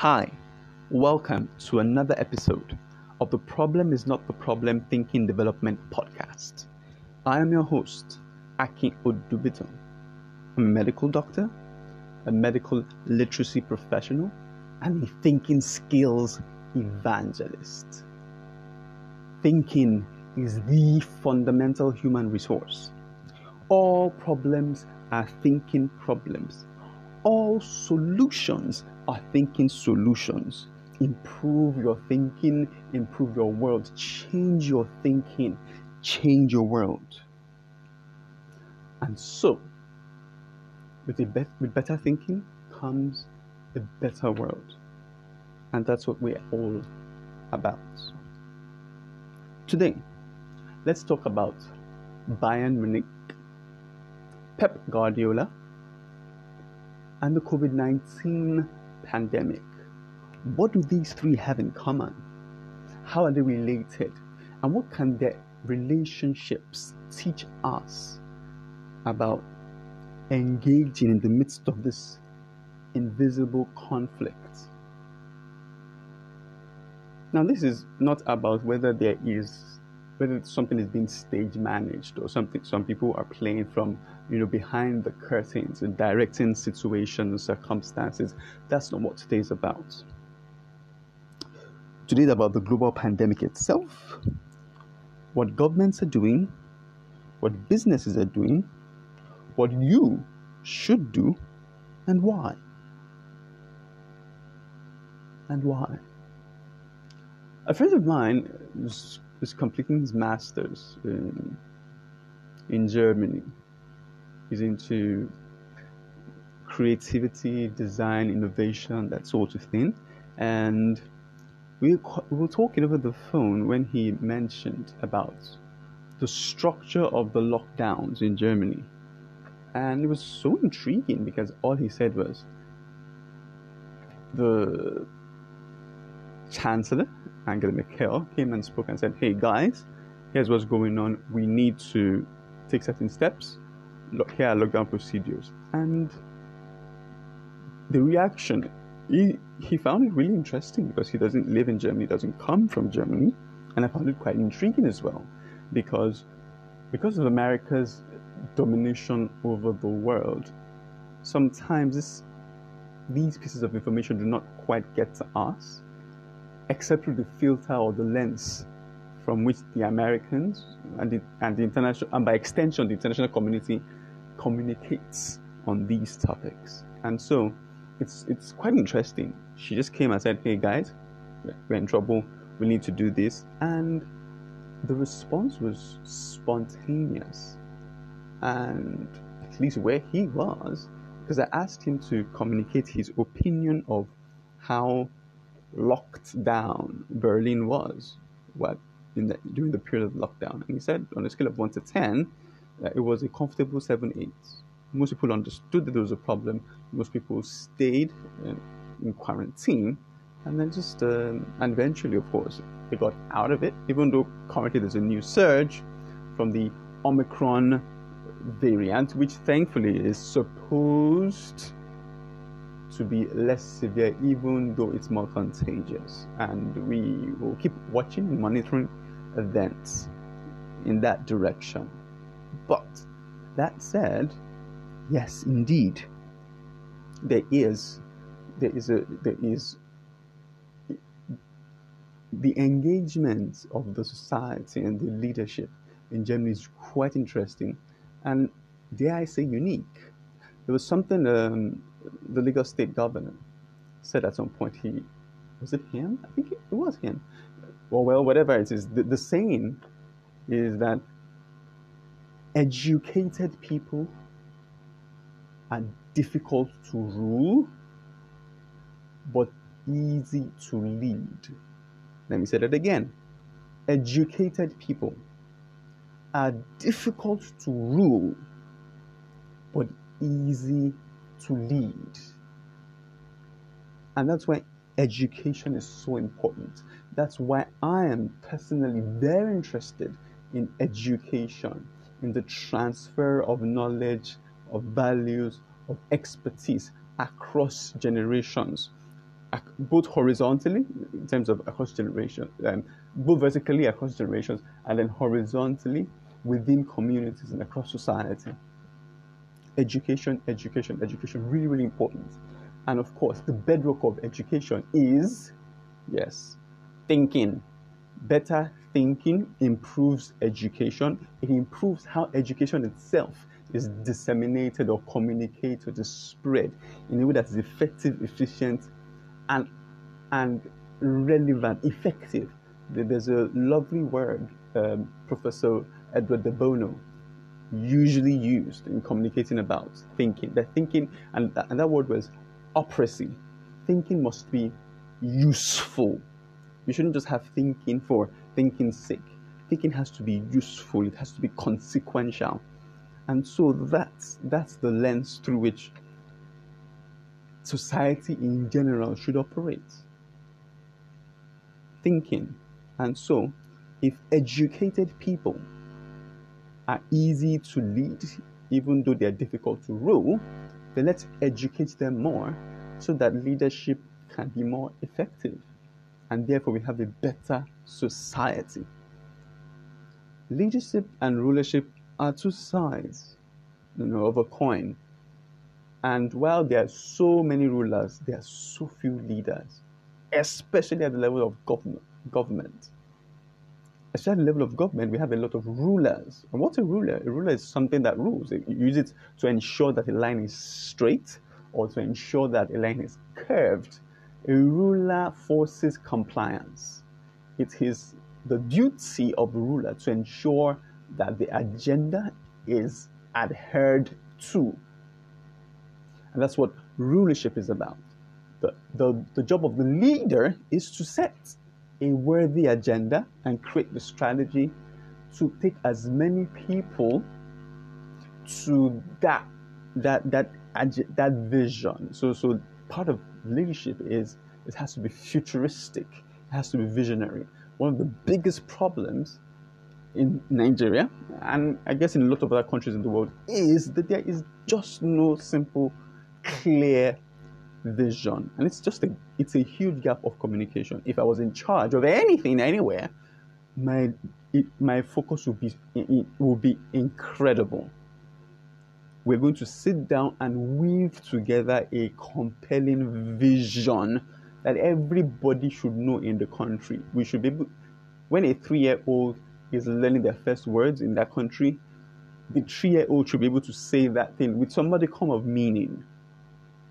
Hi, welcome to another episode of the Problem is Not the Problem Thinking Development podcast. I am your host, Aki Odubito. I'm a medical doctor, a medical literacy professional, and a thinking skills evangelist. Thinking is the fundamental human resource. All problems are thinking problems. All solutions are thinking solutions. Improve your thinking, improve your world, change your thinking, change your world. And so, with, be- with better thinking comes a better world. And that's what we're all about. Today, let's talk about Bayern Munich, Pep Guardiola, and the COVID 19 pandemic. What do these three have in common? How are they related? And what can their relationships teach us about engaging in the midst of this invisible conflict? Now, this is not about whether there is whether something is being stage managed or something some people are playing from you know behind the curtains and directing situations and circumstances. That's not what today is about. Today is about the global pandemic itself what governments are doing what businesses are doing what you should do and why. And why. A friend of mine is, is completing his master's in, in Germany. He's into creativity, design, innovation, that sort of thing. And we, we were talking over the phone when he mentioned about the structure of the lockdowns in Germany. And it was so intriguing because all he said was the chancellor Angela Merkel came and spoke and said, Hey guys, here's what's going on. We need to take certain steps. Here are lockdown procedures. And the reaction, he, he found it really interesting because he doesn't live in Germany, doesn't come from Germany. And I found it quite intriguing as well because because of America's domination over the world, sometimes this, these pieces of information do not quite get to us except through the filter or the lens from which the Americans and the, and the international, and by extension, the international community communicates on these topics. And so it's, it's quite interesting. She just came and said, Hey guys, we're in trouble. We need to do this. And the response was spontaneous. And at least where he was, because I asked him to communicate his opinion of how locked down Berlin was what in the, during the period of lockdown. And he said on a scale of 1 to 10, uh, it was a comfortable 7 8. Most people understood that there was a problem. Most people stayed in, in quarantine. And then just, um, and eventually, of course, they got out of it, even though currently there's a new surge from the Omicron variant, which thankfully is supposed to be less severe, even though it's more contagious. And we will keep watching and monitoring events in that direction. But that said, yes, indeed, there is there is a there is the engagement of the society and the leadership in Germany is quite interesting, and dare I say unique. There was something um, the Lagos state governor said at some point he was it him? I think it was him. Well, well, whatever it is, the, the saying is that educated people are difficult to rule, but easy to lead. Let me say that again. Educated people are difficult to rule, but easy to lead. And that's why education is so important. That's why I am personally very interested in education, in the transfer of knowledge, of values, of expertise across generations. both horizontally in terms of across generations, um, both vertically across generations, and then horizontally within communities and across society. Education, education, education, really, really important. And of course, the bedrock of education is, yes, thinking. Better thinking improves education. It improves how education itself is disseminated or communicated, is spread in a way that is effective, efficient, and and relevant, effective. There's a lovely word um, Professor Edward de Bono usually used in communicating about thinking. The thinking, and, and that word was operacy. Thinking must be useful. You shouldn't just have thinking for thinking's sake. Thinking has to be useful. It has to be consequential. And so that's that's the lens through which society in general should operate. Thinking. And so if educated people are easy to lead, even though they're difficult to rule, then let's educate them more so that leadership can be more effective. And therefore, we have a better society. Leadership and rulership are two sides you know, of a coin. And while there are so many rulers, there are so few leaders, especially at the level of government. government a certain level of government, we have a lot of rulers. And what's a ruler? A ruler is something that rules. You use it to ensure that a line is straight or to ensure that a line is curved. A ruler forces compliance. It is the duty of a ruler to ensure that the agenda is adhered to. And that's what rulership is about. The, the, the job of the leader is to set a worthy agenda and create the strategy to take as many people to that that that that vision. So so part of leadership is it has to be futuristic. It has to be visionary. One of the biggest problems in Nigeria and I guess in a lot of other countries in the world is that there is just no simple, clear vision. And it's just a it's a huge gap of communication. If I was in charge of anything anywhere, my it, my focus would be it would be incredible. We're going to sit down and weave together a compelling vision that everybody should know in the country. We should be able, when a three-year-old is learning their first words in that country, the three-year-old should be able to say that thing with somebody come of meaning.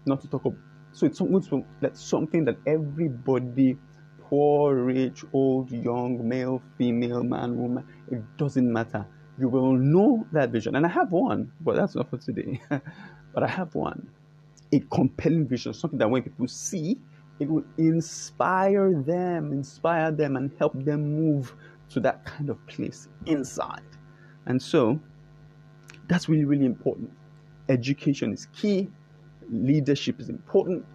Not to talk of so it's something that's something that everybody, poor, rich, old, young, male, female, man, woman, it doesn't matter. You will know that vision. And I have one, but that's not for today. but I have one. A compelling vision, something that when people see, it will inspire them, inspire them, and help them move to that kind of place inside. And so that's really, really important. Education is key leadership is important,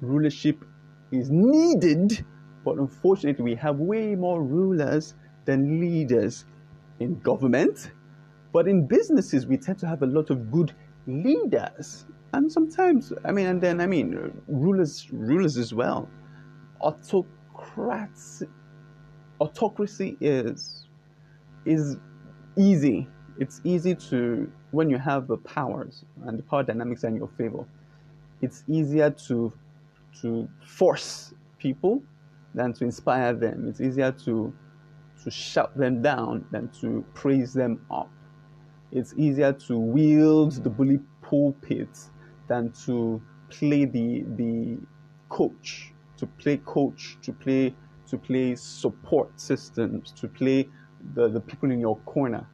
rulership is needed, but unfortunately, we have way more rulers than leaders in government. But in businesses, we tend to have a lot of good leaders. And sometimes, I mean, and then, I mean, rulers, rulers as well. Autocrats, autocracy is, is easy. It's easy to, when you have the powers and the power dynamics in your favor, it's easier to to force people than to inspire them. It's easier to to shout them down than to praise them up. It's easier to wield the bully pulpit than to play the the coach, to play coach, to play to play support systems, to play the, the people in your corner.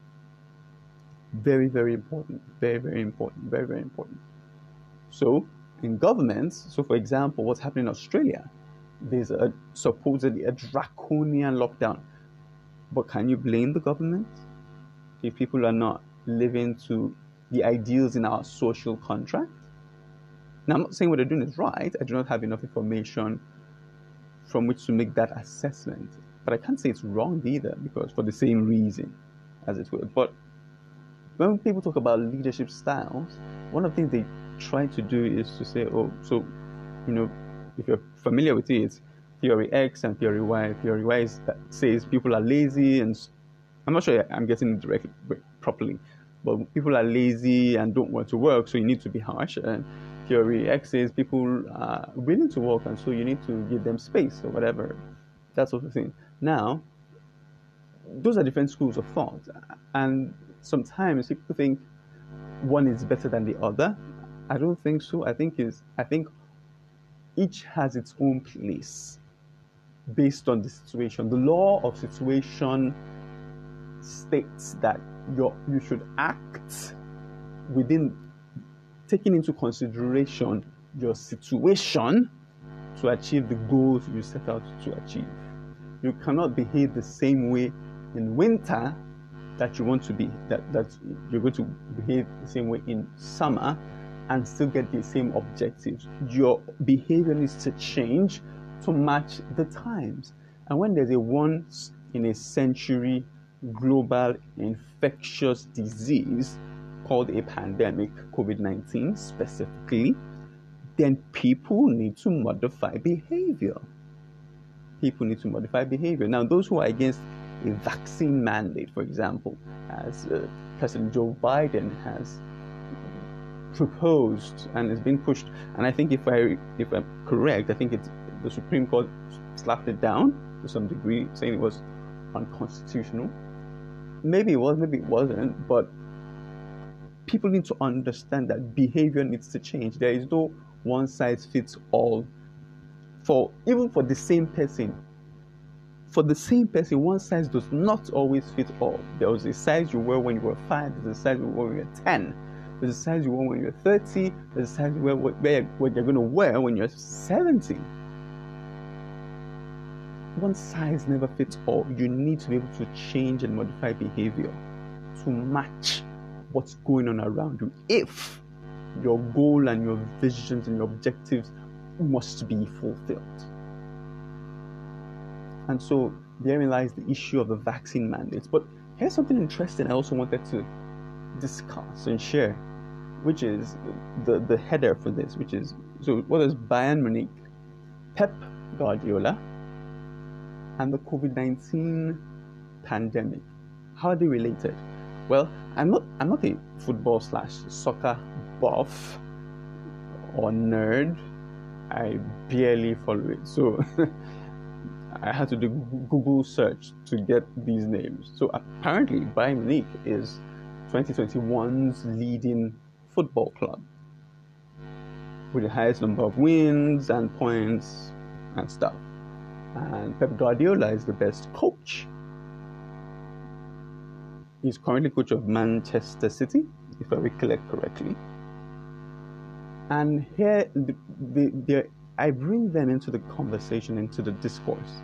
Very, very important. Very, very important. Very, very important. So in governments, so for example, what's happening in Australia, there's a supposedly a draconian lockdown. But can you blame the government if people are not living to the ideals in our social contract? Now, I'm not saying what they're doing is right. I do not have enough information from which to make that assessment. But I can't say it's wrong either, because for the same reason, as it were. But when people talk about leadership styles, one of the things they try to do is to say, oh, so, you know, if you're familiar with it, theory X and theory Y. Theory Y is, says people are lazy, and I'm not sure I'm getting it directly properly, but people are lazy and don't want to work, so you need to be harsh. And theory X says people are willing to work, and so you need to give them space or whatever, that sort of thing. Now, those are different schools of thought, and sometimes people think one is better than the other. I don't think so. I think is I think each has its own place based on the situation. The law of situation states that you should act within taking into consideration your situation to achieve the goals you set out to achieve. You cannot behave the same way in winter that you want to be that, that you're going to behave the same way in summer and still get the same objectives. Your behavior needs to change to match the times. And when there's a once in a century global infectious disease called a pandemic, COVID 19 specifically, then people need to modify behavior. People need to modify behavior. Now, those who are against a vaccine mandate, for example, as uh, President Joe Biden has proposed and is being pushed. And I think if I if I'm correct, I think it's the Supreme Court slapped it down to some degree, saying it was unconstitutional. Maybe it was, maybe it wasn't, but people need to understand that behavior needs to change. There is no one size fits all for even for the same person for the same person, one size does not always fit all. There was a size you wear when you were five, there's a size you wear when you're 10, there's a size you wear when you're 30, there's a size you wear what you're going to wear when you're 70. One size never fits all. You need to be able to change and modify behavior to match what's going on around you. If your goal and your visions and your objectives must be fulfilled. And so therein lies the issue of the vaccine mandates. But here's something interesting I also wanted to discuss and share, which is the, the header for this, which is so what is Bayern Munich, Pep Guardiola, and the COVID 19 pandemic? How are they related? Well, I'm not I'm not a football slash soccer buff or nerd. I barely follow it. So I had to do Google search to get these names. So apparently, Bayern Munich is 2021's leading football club with the highest number of wins and points and stuff. And Pep Guardiola is the best coach. He's currently coach of Manchester City, if I recollect correctly. And here, the, the, the I bring them into the conversation, into the discourse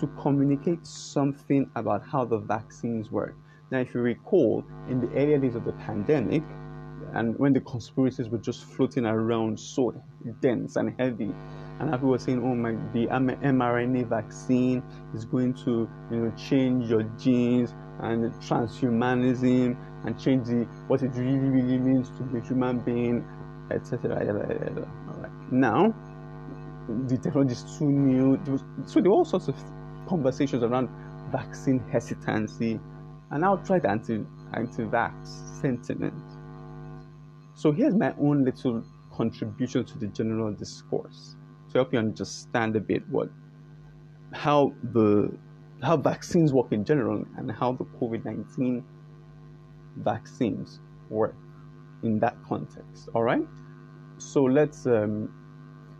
to communicate something about how the vaccines work. Now, if you recall, in the earlier days of the pandemic, and when the conspiracies were just floating around so dense and heavy, and people were saying, "Oh my, the mRNA vaccine is going to, you know, change your genes and transhumanism and change the what it really, really means to be a human being, etc." All right. Now, the technology is too new. So there were all sorts of conversations around vaccine hesitancy and outright anti anti-vax sentiment. So here's my own little contribution to the general discourse to help you understand a bit what how the how vaccines work in general and how the COVID-19 vaccines work in that context. All right. So let's um,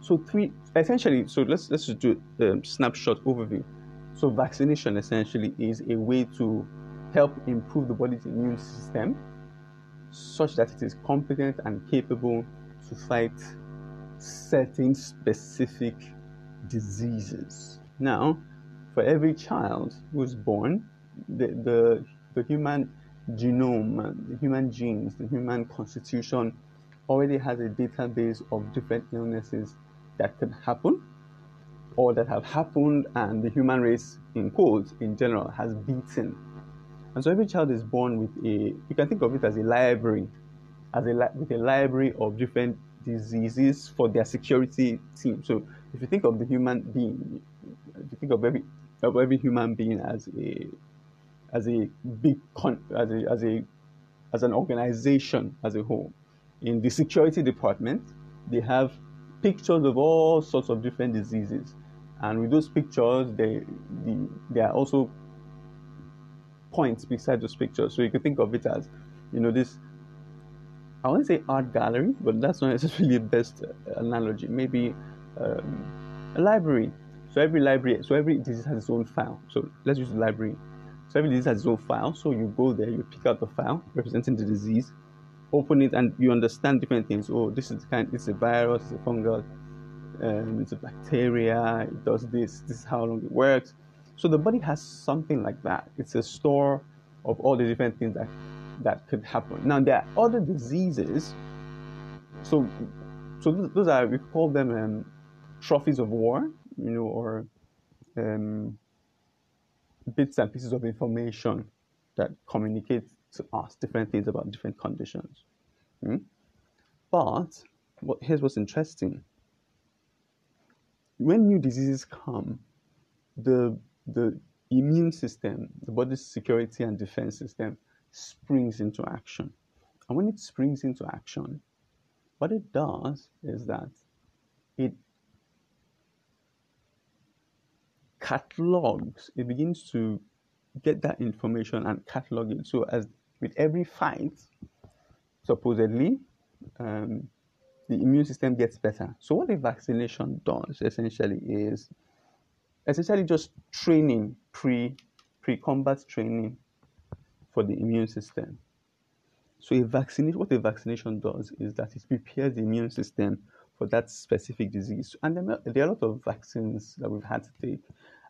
so three essentially. So let's let's just do a snapshot overview. So vaccination essentially is a way to help improve the body's immune system such that it is competent and capable to fight certain specific diseases. Now, for every child who is born, the, the, the human genome, the human genes, the human constitution already has a database of different illnesses that can happen or that have happened and the human race in quotes in general has beaten. And so every child is born with a you can think of it as a library, as a with a library of different diseases for their security team. So if you think of the human being, if you think of every of every human being as a as a big con, as a as a as an organization as a whole, in the security department, they have pictures of all sorts of different diseases, and with those pictures, they the, they are also points beside those pictures. So you can think of it as, you know, this I won't say art gallery, but that's not necessarily the best uh, analogy. Maybe um, a library. So every library, so every disease has its own file. So let's use the library. So every disease has its own file. So you go there, you pick out the file representing the disease, open it, and you understand different things. Oh, this is kind. It's a virus. It's a fungal. Um, it's a bacteria. It does this. This is how long it works. So the body has something like that. It's a store of all the different things that that could happen. Now there are other diseases. So, so those are we call them um, trophies of war, you know, or um, bits and pieces of information that communicate to us different things about different conditions. Hmm? But what, here's what's interesting: when new diseases come, the the immune system, the body's security and defense system, springs into action. And when it springs into action, what it does is that it catalogs, it begins to get that information and catalog it. So, as with every fight, supposedly, um, the immune system gets better. So, what a vaccination does essentially is essentially just training pre pre combat training for the immune system. So a vaccination, what a vaccination does is that it prepares the immune system for that specific disease. And there are a lot of vaccines that we've had to take.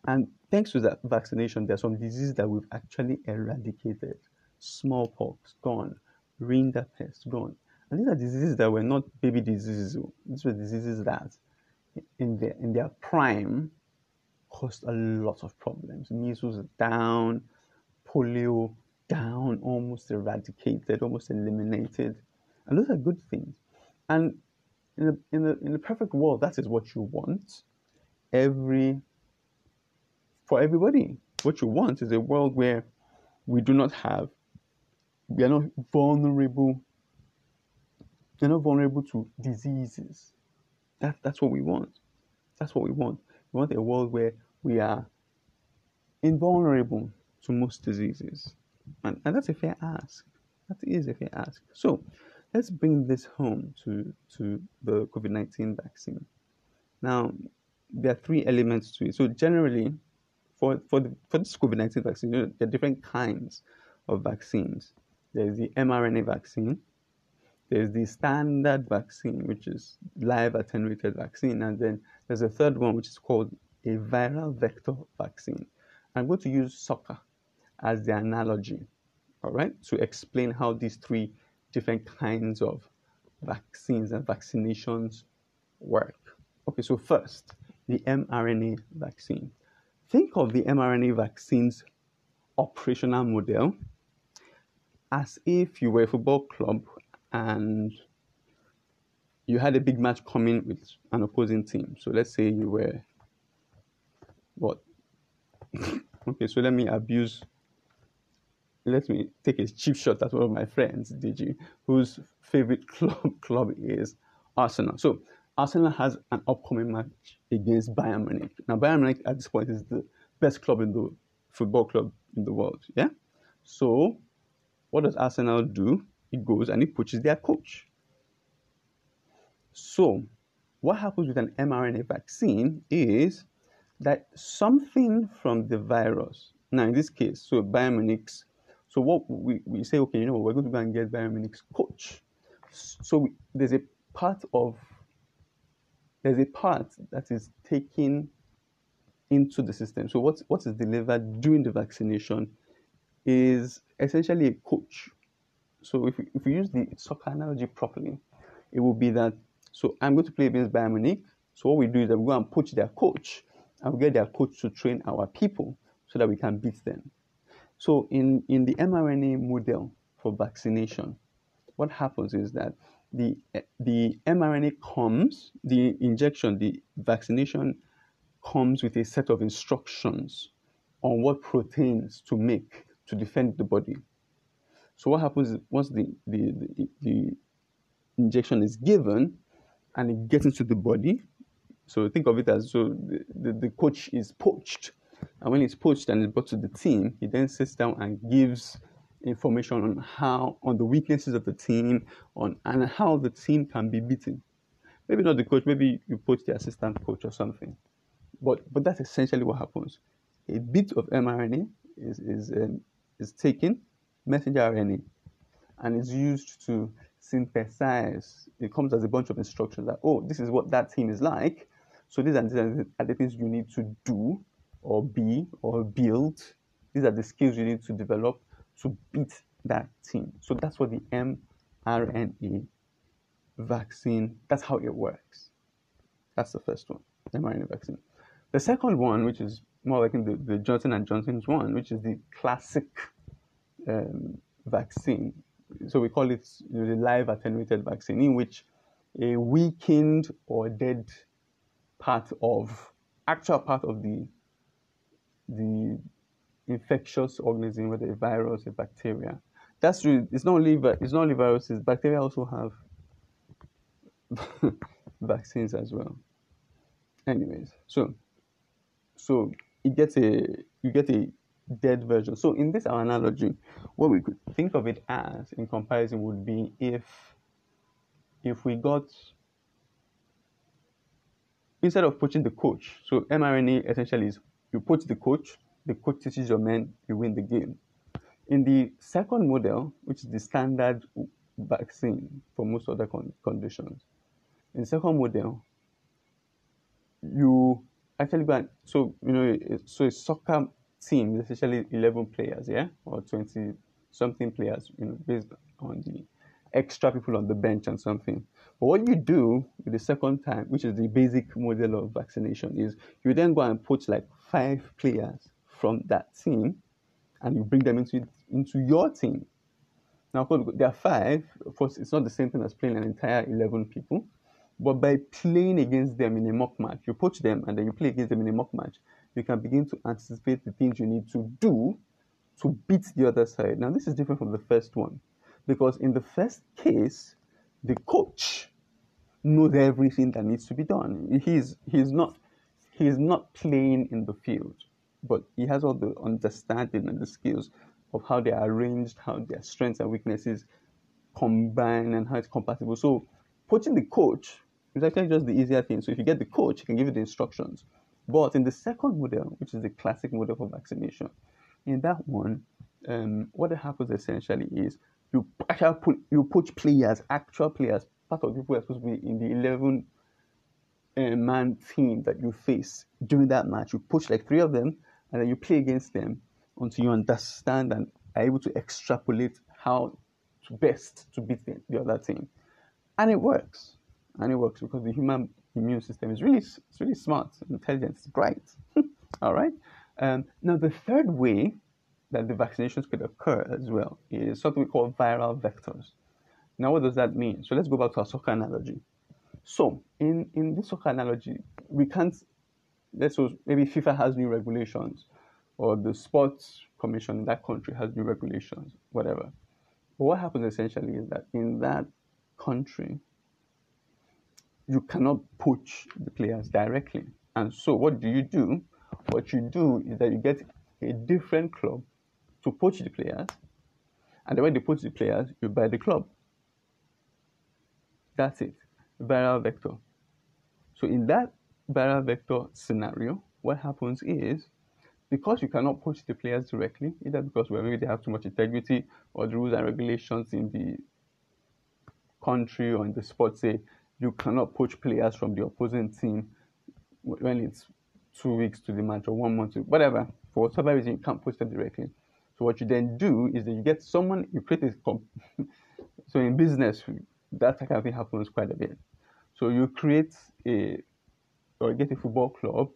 And thanks to that vaccination, there are some diseases that we've actually eradicated. Smallpox, gone. Rinderpest, gone. And these are diseases that were not baby diseases. These were diseases that, in their, in their prime, caused a lot of problems. Measles down, polio down, almost eradicated, almost eliminated. And those are good things. And in a, in a, in a perfect world, that is what you want. Every for everybody. What you want is a world where we do not have, we are not vulnerable, we're not vulnerable to diseases. That, that's what we want. That's what we want. We want a world where we are invulnerable to most diseases. And, and that's a fair ask. That is a fair ask. So let's bring this home to, to the COVID 19 vaccine. Now, there are three elements to it. So, generally, for, for, the, for this COVID 19 vaccine, you know, there are different kinds of vaccines. There's the mRNA vaccine, there's the standard vaccine, which is live attenuated vaccine, and then there's a third one, which is called a viral vector vaccine. I'm going to use soccer as the analogy, all right, to explain how these three different kinds of vaccines and vaccinations work. Okay, so first, the mRNA vaccine. Think of the mRNA vaccine's operational model as if you were a football club and you had a big match coming with an opposing team. So let's say you were what? okay, so let me abuse let me take a cheap shot at one of my friends, DG, whose favorite club club is Arsenal. So Arsenal has an upcoming match against Bayern Munich. Now Bayern Munich at this point is the best club in the football club in the world. Yeah. So what does Arsenal do? It goes and it pushes their coach. So what happens with an mRNA vaccine is that something from the virus, now in this case, so Bayern Munich's so what we, we say, okay, you know, we're going to go and get Bayern Munich's coach. So we, there's a part of there's a part that is taken into the system. So what what is delivered during the vaccination is essentially a coach. So if we, if we use the soccer analogy properly, it will be that so I'm going to play against Bayern Munich. So what we do is that we go and poach their coach and we get their coach to train our people so that we can beat them. So in, in the mRNA model for vaccination, what happens is that the the mRNA comes, the injection, the vaccination comes with a set of instructions on what proteins to make to defend the body. So what happens is once the, the, the, the injection is given and it gets into the body, so think of it as so the, the, the coach is poached. And when he's poached and is brought to the team, he then sits down and gives information on how on the weaknesses of the team on and how the team can be beaten. Maybe not the coach, maybe you poach the assistant coach or something. But but that's essentially what happens. A bit of mRNA is is um, is taken, messenger RNA, and is used to synthesize. It comes as a bunch of instructions that oh, this is what that team is like. So these are, these are the things you need to do, or be, or build. These are the skills you need to develop to beat that team. So that's what the mRNA vaccine. That's how it works. That's the first one, mRNA vaccine. The second one, which is more like the, the Johnson and Johnson's one, which is the classic um, vaccine. So we call it the live attenuated vaccine, in which a weakened or dead part of actual part of the the infectious organism, whether a virus, a bacteria. That's true. It's not only it's not only viruses. Bacteria also have vaccines as well. Anyways, so so it gets a you get a dead version. So in this our analogy, what we could think of it as in comparison would be if if we got instead of poaching the coach, so mRNA essentially is you poach the coach, the coach teaches your men, you win the game. In the second model, which is the standard vaccine for most other con- conditions, in the second model, you actually go and so you know so a soccer team is essentially 11 players yeah or 20 something players you know based on the extra people on the bench and something but what you do with the second time which is the basic model of vaccination is you then go and put like five players from that team and you bring them into into your team now of course there are five of course it's not the same thing as playing an entire 11 people but by playing against them in a mock match, you poach them and then you play against them in a mock match, you can begin to anticipate the things you need to do to beat the other side. Now, this is different from the first one because in the first case, the coach knows everything that needs to be done. He's he's not he's not playing in the field, but he has all the understanding and the skills of how they are arranged, how their strengths and weaknesses combine, and how it's compatible. So, putting the coach is actually just the easier thing. So if you get the coach, he can give you the instructions. But in the second model, which is the classic model for vaccination, in that one, um, what happens essentially is you actually put you poach players, actual players, part of the people are supposed to be in the 11 uh, man team that you face during that match. You push like three of them, and then you play against them until you understand and are able to extrapolate how to best to beat the, the other team. And it works and it works because the human immune system is really it's really smart, intelligent, it's bright. All right. Um, now the third way that the vaccinations could occur as well is something we call viral vectors. Now what does that mean? So let's go back to our soccer analogy. So in in this soccer analogy, we can't. Let's suppose maybe FIFA has new regulations, or the sports commission in that country has new regulations, whatever. But what happens essentially is that in that country, you cannot poach the players directly. And so, what do you do? What you do is that you get a different club to poach the players, and then when they poach the players, you buy the club. That's it. Viral vector. So, in that viral vector scenario, what happens is because you cannot poach the players directly, either because well, maybe they have too much integrity or the rules and regulations in the country or in the sport say you cannot poach players from the opposing team when it's two weeks to the match or one month to whatever. For whatever reason, you can't poach them directly. So what you then do is that you get someone, you create a comp- so in business that kind of thing happens quite a bit. So you create a or get a football club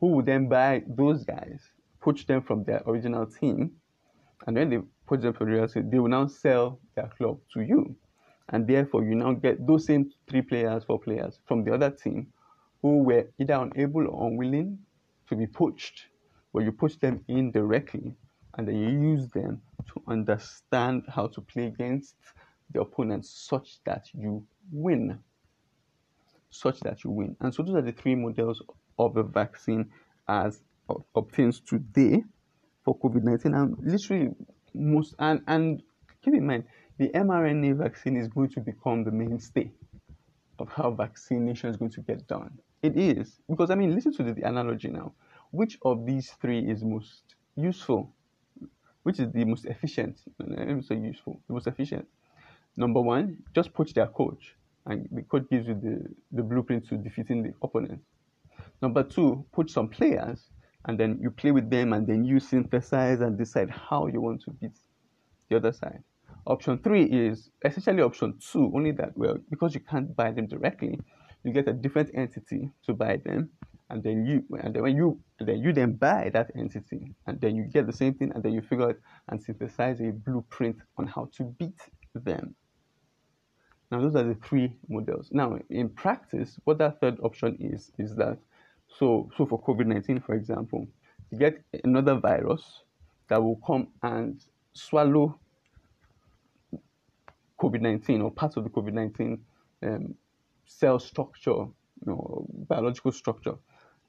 who will then buy those guys, poach them from their original team, and then they poach them from the real team, they will now sell their club to you. And therefore, you now get those same three players, four players from the other team who were either unable or unwilling to be poached, but you push them in directly and then you use them to understand how to play against the opponent such that you win. Such that you win. And so those are the three models of a vaccine as obtains today for COVID 19. And literally, most, and, and keep in mind, the mRNA vaccine is going to become the mainstay of how vaccination is going to get done. It is. Because, I mean, listen to the analogy now. Which of these three is most useful? Which is the most efficient? Let me say useful. The most efficient. Number one, just poach their coach. And the coach gives you the, the blueprint to defeating the opponent. Number two, put some players and then you play with them and then you synthesize and decide how you want to beat the other side. Option three is essentially option two, only that well, because you can't buy them directly, you get a different entity to buy them, and then you and then when you then you then buy that entity, and then you get the same thing, and then you figure out and synthesize a blueprint on how to beat them. Now those are the three models. Now in practice, what that third option is is that so, so for COVID 19, for example, you get another virus that will come and swallow COVID 19 or parts of the COVID 19 um, cell structure, you know, biological structure.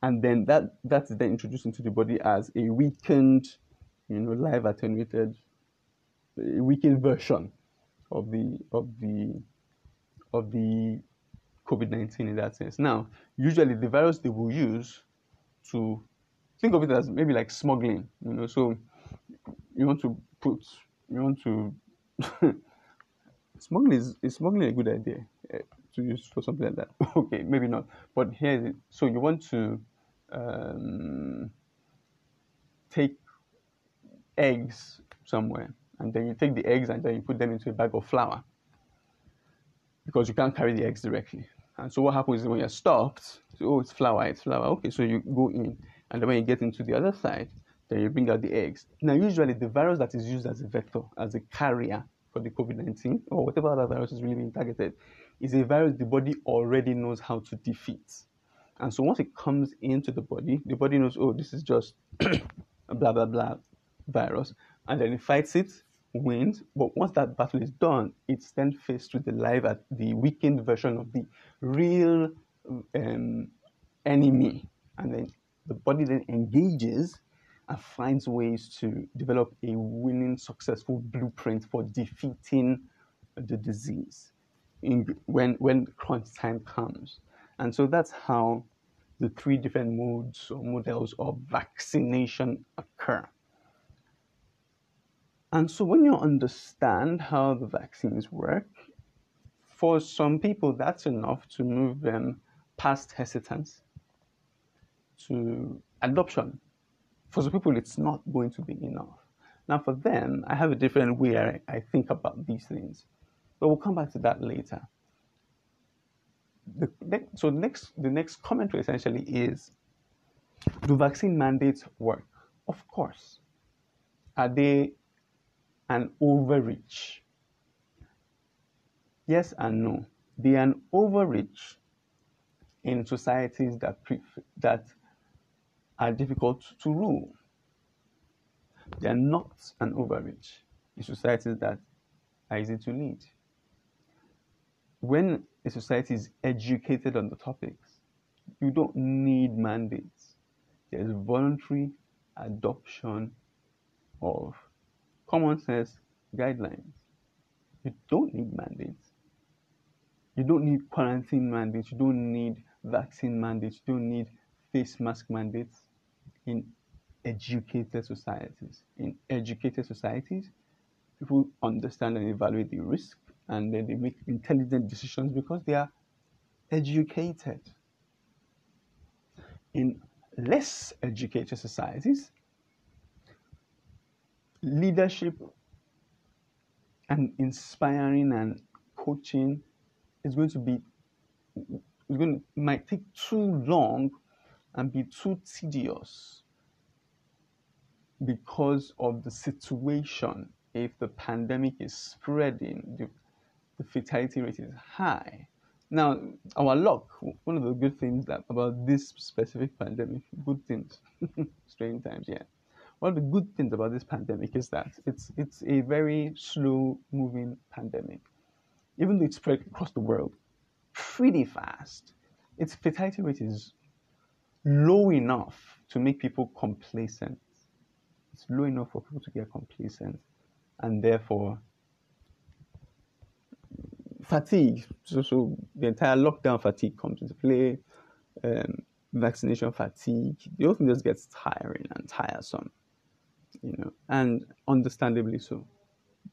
And then that, that is then introduced into the body as a weakened, you know, live attenuated, weakened version of the of the of the COVID 19 in that sense. Now, usually the virus they will use to think of it as maybe like smuggling, you know. So you want to put, you want to smuggling is, is smuggling a good idea uh, to use for something like that. okay, maybe not, but here, so you want to um, take eggs somewhere, and then you take the eggs and then you put them into a bag of flour because you can't carry the eggs directly. And so what happens is when you're stopped, so, oh, it's flour, it's flour. Okay, so you go in, and then when you get into the other side, then you bring out the eggs. Now, usually the virus that is used as a vector, as a carrier for the COVID-19 or whatever other virus is really being targeted, is a virus the body already knows how to defeat. And so once it comes into the body, the body knows, oh, this is just blah blah blah virus, and then it fights it wins. But once that battle is done, it's then faced with the live at the weakened version of the real um, enemy, and then the body then engages and finds ways to develop a winning, successful blueprint for defeating the disease in, when when crunch time comes. And so that's how the three different modes or models of vaccination occur. And so when you understand how the vaccines work, for some people that's enough to move them past hesitance to adoption. For some people, it's not going to be enough. Now, for them, I have a different way I, I think about these things, but we'll come back to that later. The, so, next, the next commentary essentially is Do vaccine mandates work? Of course. Are they an overreach? Yes and no. They are an overreach in societies that, that are difficult to rule. They are not an overreach in societies that are easy to lead. When a society is educated on the topics, you don't need mandates. There's voluntary adoption of common sense guidelines. You don't need mandates. You don't need quarantine mandates. You don't need vaccine mandates. You don't need face mask mandates in educated societies. In educated societies, people understand and evaluate the risk and then they make intelligent decisions because they are educated. In less educated societies, leadership and inspiring and coaching is going to be it's going to, might take too long and be too tedious because of the situation if the pandemic is spreading the the fatality rate is high. Now, our luck, one of the good things that about this specific pandemic, good things, strange times, yeah. One of the good things about this pandemic is that it's it's a very slow moving pandemic. Even though it's spread across the world pretty fast, its fatality rate is low enough to make people complacent. It's low enough for people to get complacent and therefore fatigue. So, so the entire lockdown fatigue comes into play. Um, vaccination fatigue. The whole thing just gets tiring and tiresome, you know, and understandably so.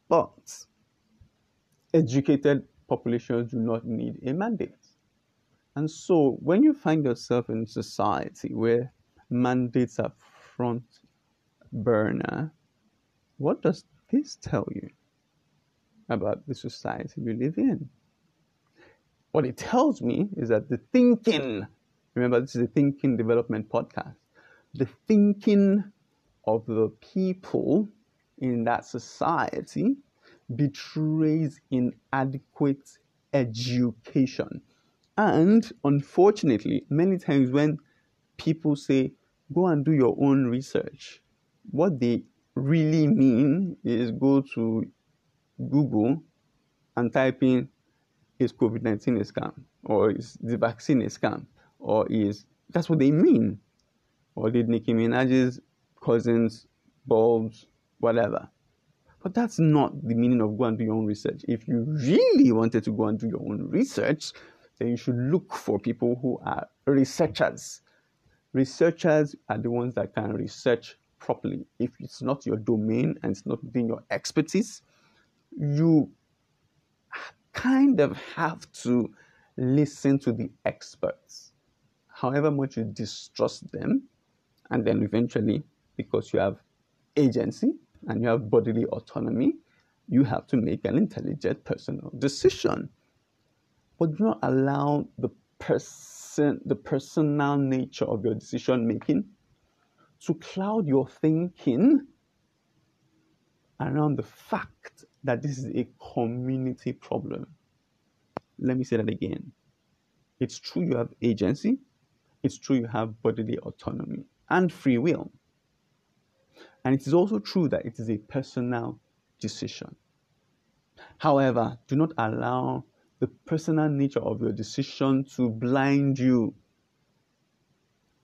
But educated populations do not need a mandate. And so when you find yourself in society where mandates are front burner, what does this tell you? about the society we live in. What it tells me is that the thinking, remember, this is a thinking development podcast, the thinking of the people in that society betrays inadequate education. And unfortunately, many times when people say, go and do your own research, what they really mean is go to Google and type in is COVID 19 a scam or is the vaccine a scam or is that's what they mean. Or did Nicki Minaj's cousins, bulbs, whatever. But that's not the meaning of go and do your own research. If you really wanted to go and do your own research, then you should look for people who are researchers. Researchers are the ones that can research properly. If it's not your domain and it's not within your expertise, you kind of have to listen to the experts, however much you distrust them, and then eventually, because you have agency and you have bodily autonomy, you have to make an intelligent personal decision. But do not allow the person, the personal nature of your decision making to cloud your thinking around the fact that this is a community problem. Let me say that again. It's true you have agency, it's true you have bodily autonomy and free will. And it is also true that it is a personal decision. However, do not allow the personal nature of your decision to blind you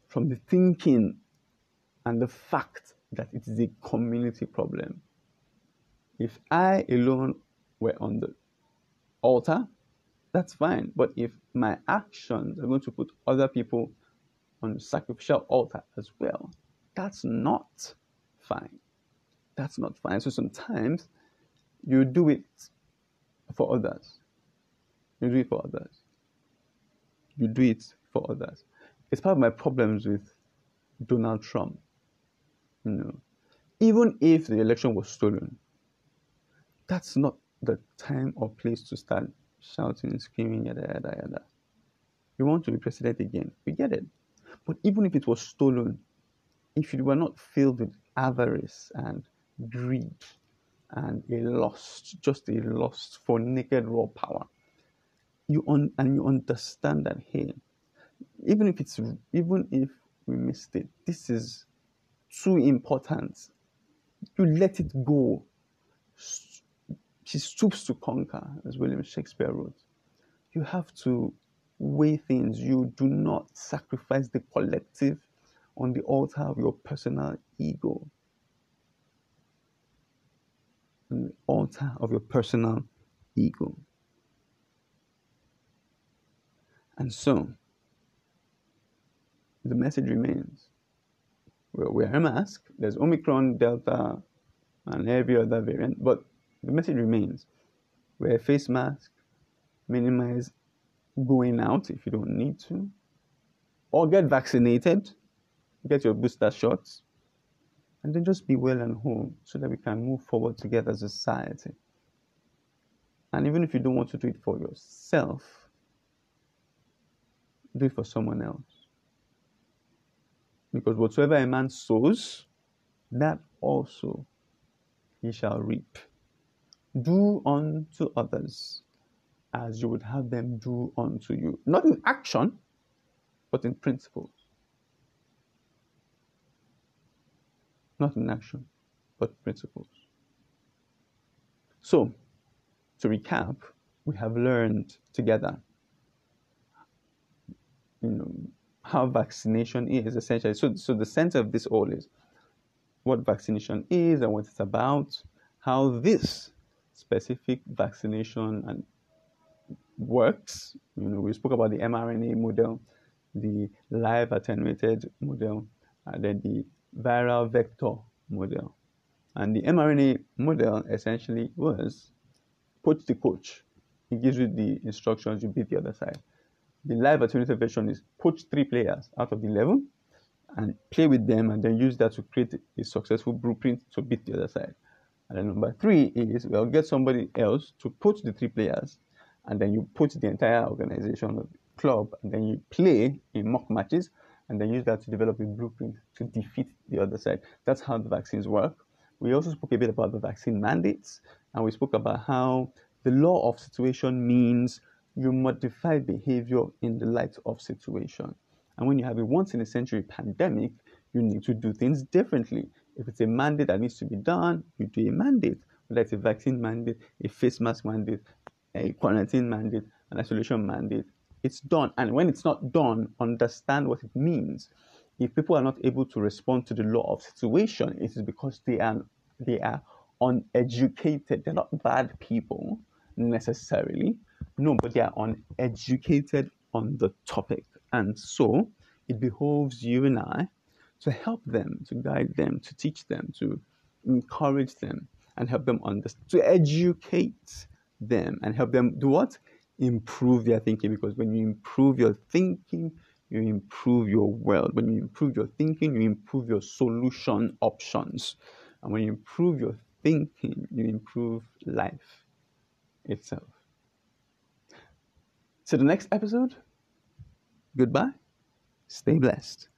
from the thinking and the fact that it is a community problem. If I alone were on the altar, that's fine. But if my actions are going to put other people on the sacrificial altar as well, that's not fine. That's not fine. So sometimes you do it for others. You do it for others. You do it for others. It's part of my problems with Donald Trump. You know, even if the election was stolen, that's not the time or place to start shouting and screaming, yada, yada, yada. You want to be president again. We get it. But even if it was stolen, if you were not filled with avarice and greed and a lust, just a lust for naked raw power, you un- and you understand that hey, even if it's even if we missed it, this is too important. You let it go she stoops to conquer, as William Shakespeare wrote. You have to weigh things. You do not sacrifice the collective on the altar of your personal ego. On the altar of your personal ego. And so, the message remains. Well, wear a mask. There's Omicron, Delta, and every other variant, but the message remains wear a face mask, minimize going out if you don't need to, or get vaccinated, get your booster shots, and then just be well and whole so that we can move forward together as a society. And even if you don't want to do it for yourself, do it for someone else. Because whatsoever a man sows, that also he shall reap. Do unto others as you would have them do unto you. Not in action, but in principles. Not in action, but principles. So, to recap, we have learned together you know, how vaccination is essentially. So, so the center of this all is what vaccination is and what it's about, how this specific vaccination and works. You know, we spoke about the mRNA model, the live attenuated model, and then the viral vector model. And the mRNA model essentially was put the coach. It gives you the instructions, you beat the other side. The live attenuated version is poach three players out of the 11 and play with them and then use that to create a successful blueprint to beat the other side. And then number three is well get somebody else to put the three players and then you put the entire organization of the club and then you play in mock matches and then use that to develop a blueprint to defeat the other side. That's how the vaccines work. We also spoke a bit about the vaccine mandates and we spoke about how the law of situation means you modify behavior in the light of situation. And when you have a once in a century pandemic, you need to do things differently. If it's a mandate that needs to be done, you do a mandate, whether it's a vaccine mandate, a face mask mandate, a quarantine mandate, an isolation mandate. It's done. And when it's not done, understand what it means. If people are not able to respond to the law of situation, it is because they are they are uneducated. They're not bad people necessarily. No, but they are uneducated on the topic. And so it behoves you and I to help them, to guide them, to teach them, to encourage them, and help them understand, to educate them and help them do what? Improve their thinking. Because when you improve your thinking, you improve your world. When you improve your thinking, you improve your solution options. And when you improve your thinking, you improve life itself. So, the next episode, goodbye. Stay blessed.